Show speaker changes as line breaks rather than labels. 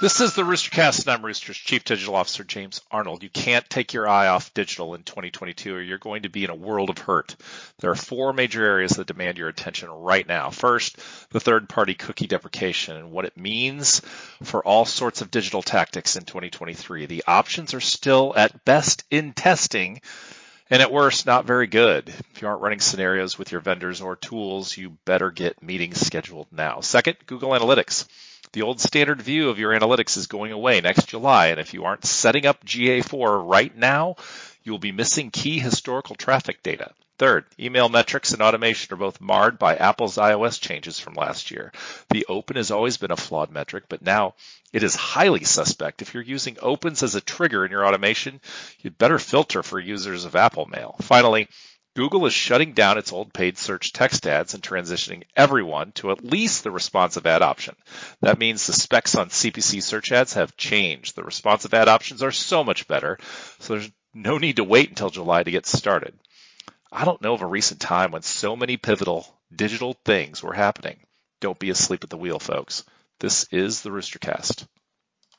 This is the Roostercast, and I'm Rooster's Chief Digital Officer, James Arnold. You can't take your eye off digital in 2022 or you're going to be in a world of hurt. There are four major areas that demand your attention right now. First, the third party cookie deprecation and what it means for all sorts of digital tactics in 2023. The options are still at best in testing and at worst, not very good. If you aren't running scenarios with your vendors or tools, you better get meetings scheduled now. Second, Google Analytics. The old standard view of your analytics is going away next July, and if you aren't setting up GA4 right now, you will be missing key historical traffic data. Third, email metrics and automation are both marred by Apple's iOS changes from last year. The open has always been a flawed metric, but now it is highly suspect. If you're using opens as a trigger in your automation, you'd better filter for users of Apple Mail. Finally, Google is shutting down its old paid search text ads and transitioning everyone to at least the responsive ad option. That means the specs on CPC search ads have changed. The responsive ad options are so much better, so there's no need to wait until July to get started. I don't know of a recent time when so many pivotal digital things were happening. Don't be asleep at the wheel, folks. This is the Roostercast.